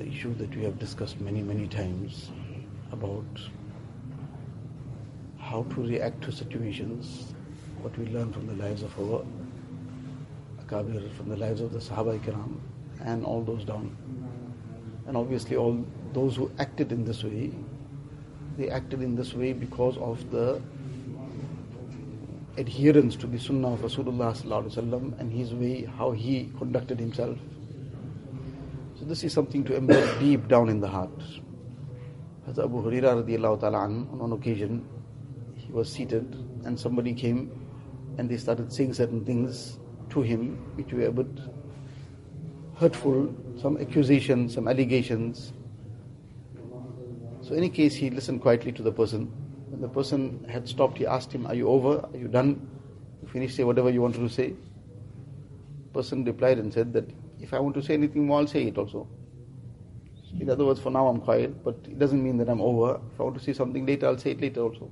the issue that we have discussed many, many times about how to react to situations, what we learn from the lives of our Akabir, from the lives of the Sahaba Ikram, and all those down. And obviously, all those who acted in this way, they acted in this way because of the adherence to the Sunnah of Rasulullah and his way, how he conducted himself. So this is something to embed deep down in the heart. As Abu Hurairah radiallahu ta'ala on one occasion, he was seated and somebody came and they started saying certain things to him which were a bit hurtful, some accusations, some allegations. So in any case, he listened quietly to the person. When the person had stopped, he asked him, Are you over? Are you done? You finished say whatever you wanted to say? The person replied and said that if I want to say anything more, I'll say it also. In other words, for now I'm quiet, but it doesn't mean that I'm over. If I want to say something later, I'll say it later also.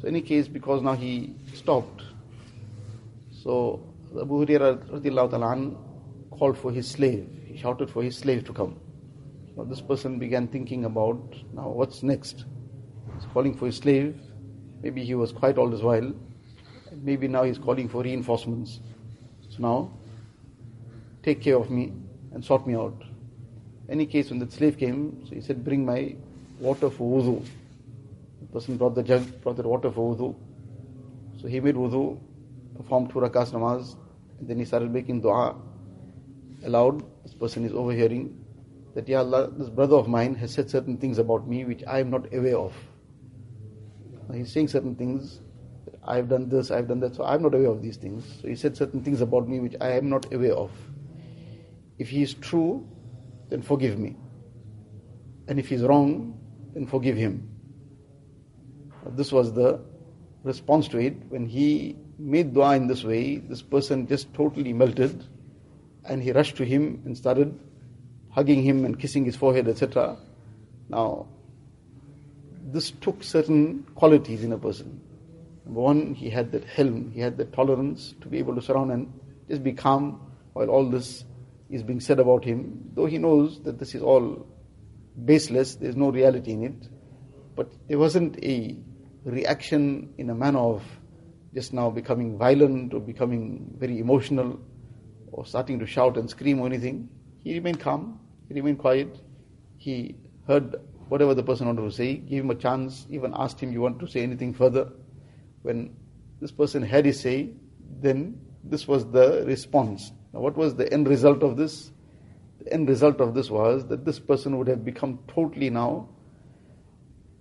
So in any case, because now he stopped, so Abu Hurairah called for his slave. He shouted for his slave to come. Now this person began thinking about, now what's next? He's calling for his slave. Maybe he was quiet all this while. Maybe now he's calling for reinforcements. So now, take care of me and sort me out. Any case, when the slave came, so he said, bring my water for wudu. The person brought the jug, brought the water for wudu. So he made wudu, performed two rakas namaz, and then he started making dua aloud. This person is overhearing that, Ya Allah, this brother of mine has said certain things about me which I am not aware of. He's saying certain things. I've done this, I've done that, so I'm not aware of these things. So he said certain things about me which I am not aware of. If he is true, then forgive me. And if he's wrong, then forgive him. This was the response to it. When he made dua in this way, this person just totally melted and he rushed to him and started hugging him and kissing his forehead, etc. Now, this took certain qualities in a person. Number one, he had that hilm, he had that tolerance to be able to surround and just be calm while all this is being said about him, though he knows that this is all baseless, there's no reality in it. But there wasn't a reaction in a manner of just now becoming violent or becoming very emotional or starting to shout and scream or anything. He remained calm, he remained quiet. He heard whatever the person wanted to say, gave him a chance, even asked him, You want to say anything further? When this person had his say, then this was the response. Now, what was the end result of this? The end result of this was that this person would have become totally now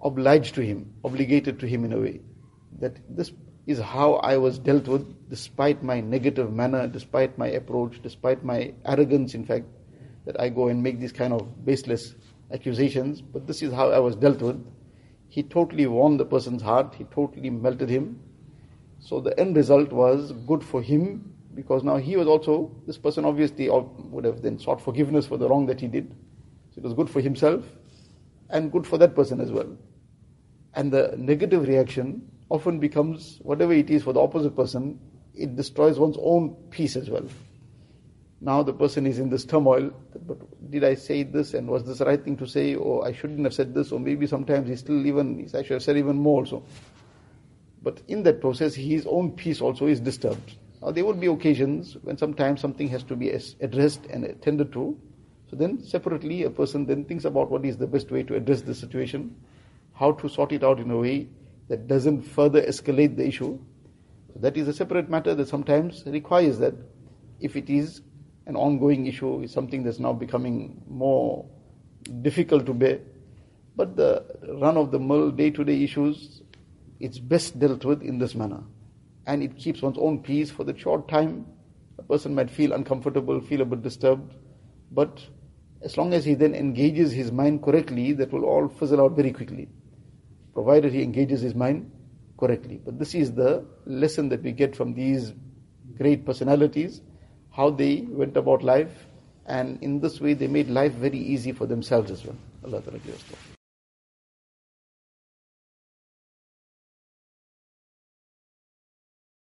obliged to him, obligated to him in a way. That this is how I was dealt with, despite my negative manner, despite my approach, despite my arrogance, in fact, that I go and make these kind of baseless accusations, but this is how I was dealt with. He totally won the person's heart, he totally melted him. So the end result was good for him because now he was also, this person obviously would have then sought forgiveness for the wrong that he did. So it was good for himself and good for that person as well. And the negative reaction often becomes, whatever it is for the opposite person, it destroys one's own peace as well. Now the person is in this turmoil, but did I say this and was this the right thing to say or I shouldn't have said this or maybe sometimes he still even, I should have said even more also. But in that process, his own peace also is disturbed. Now there will be occasions when sometimes something has to be addressed and attended to. So then separately a person then thinks about what is the best way to address the situation, how to sort it out in a way that doesn't further escalate the issue. So that is a separate matter that sometimes requires that if it is an ongoing issue, is something that's now becoming more difficult to bear. But the run of the mill, day to day issues, it's best dealt with in this manner. And it keeps one's own peace for the short time. A person might feel uncomfortable, feel a bit disturbed, but as long as he then engages his mind correctly, that will all fizzle out very quickly, provided he engages his mind correctly. But this is the lesson that we get from these great personalities how they went about life, and in this way they made life very easy for themselves as well. Allah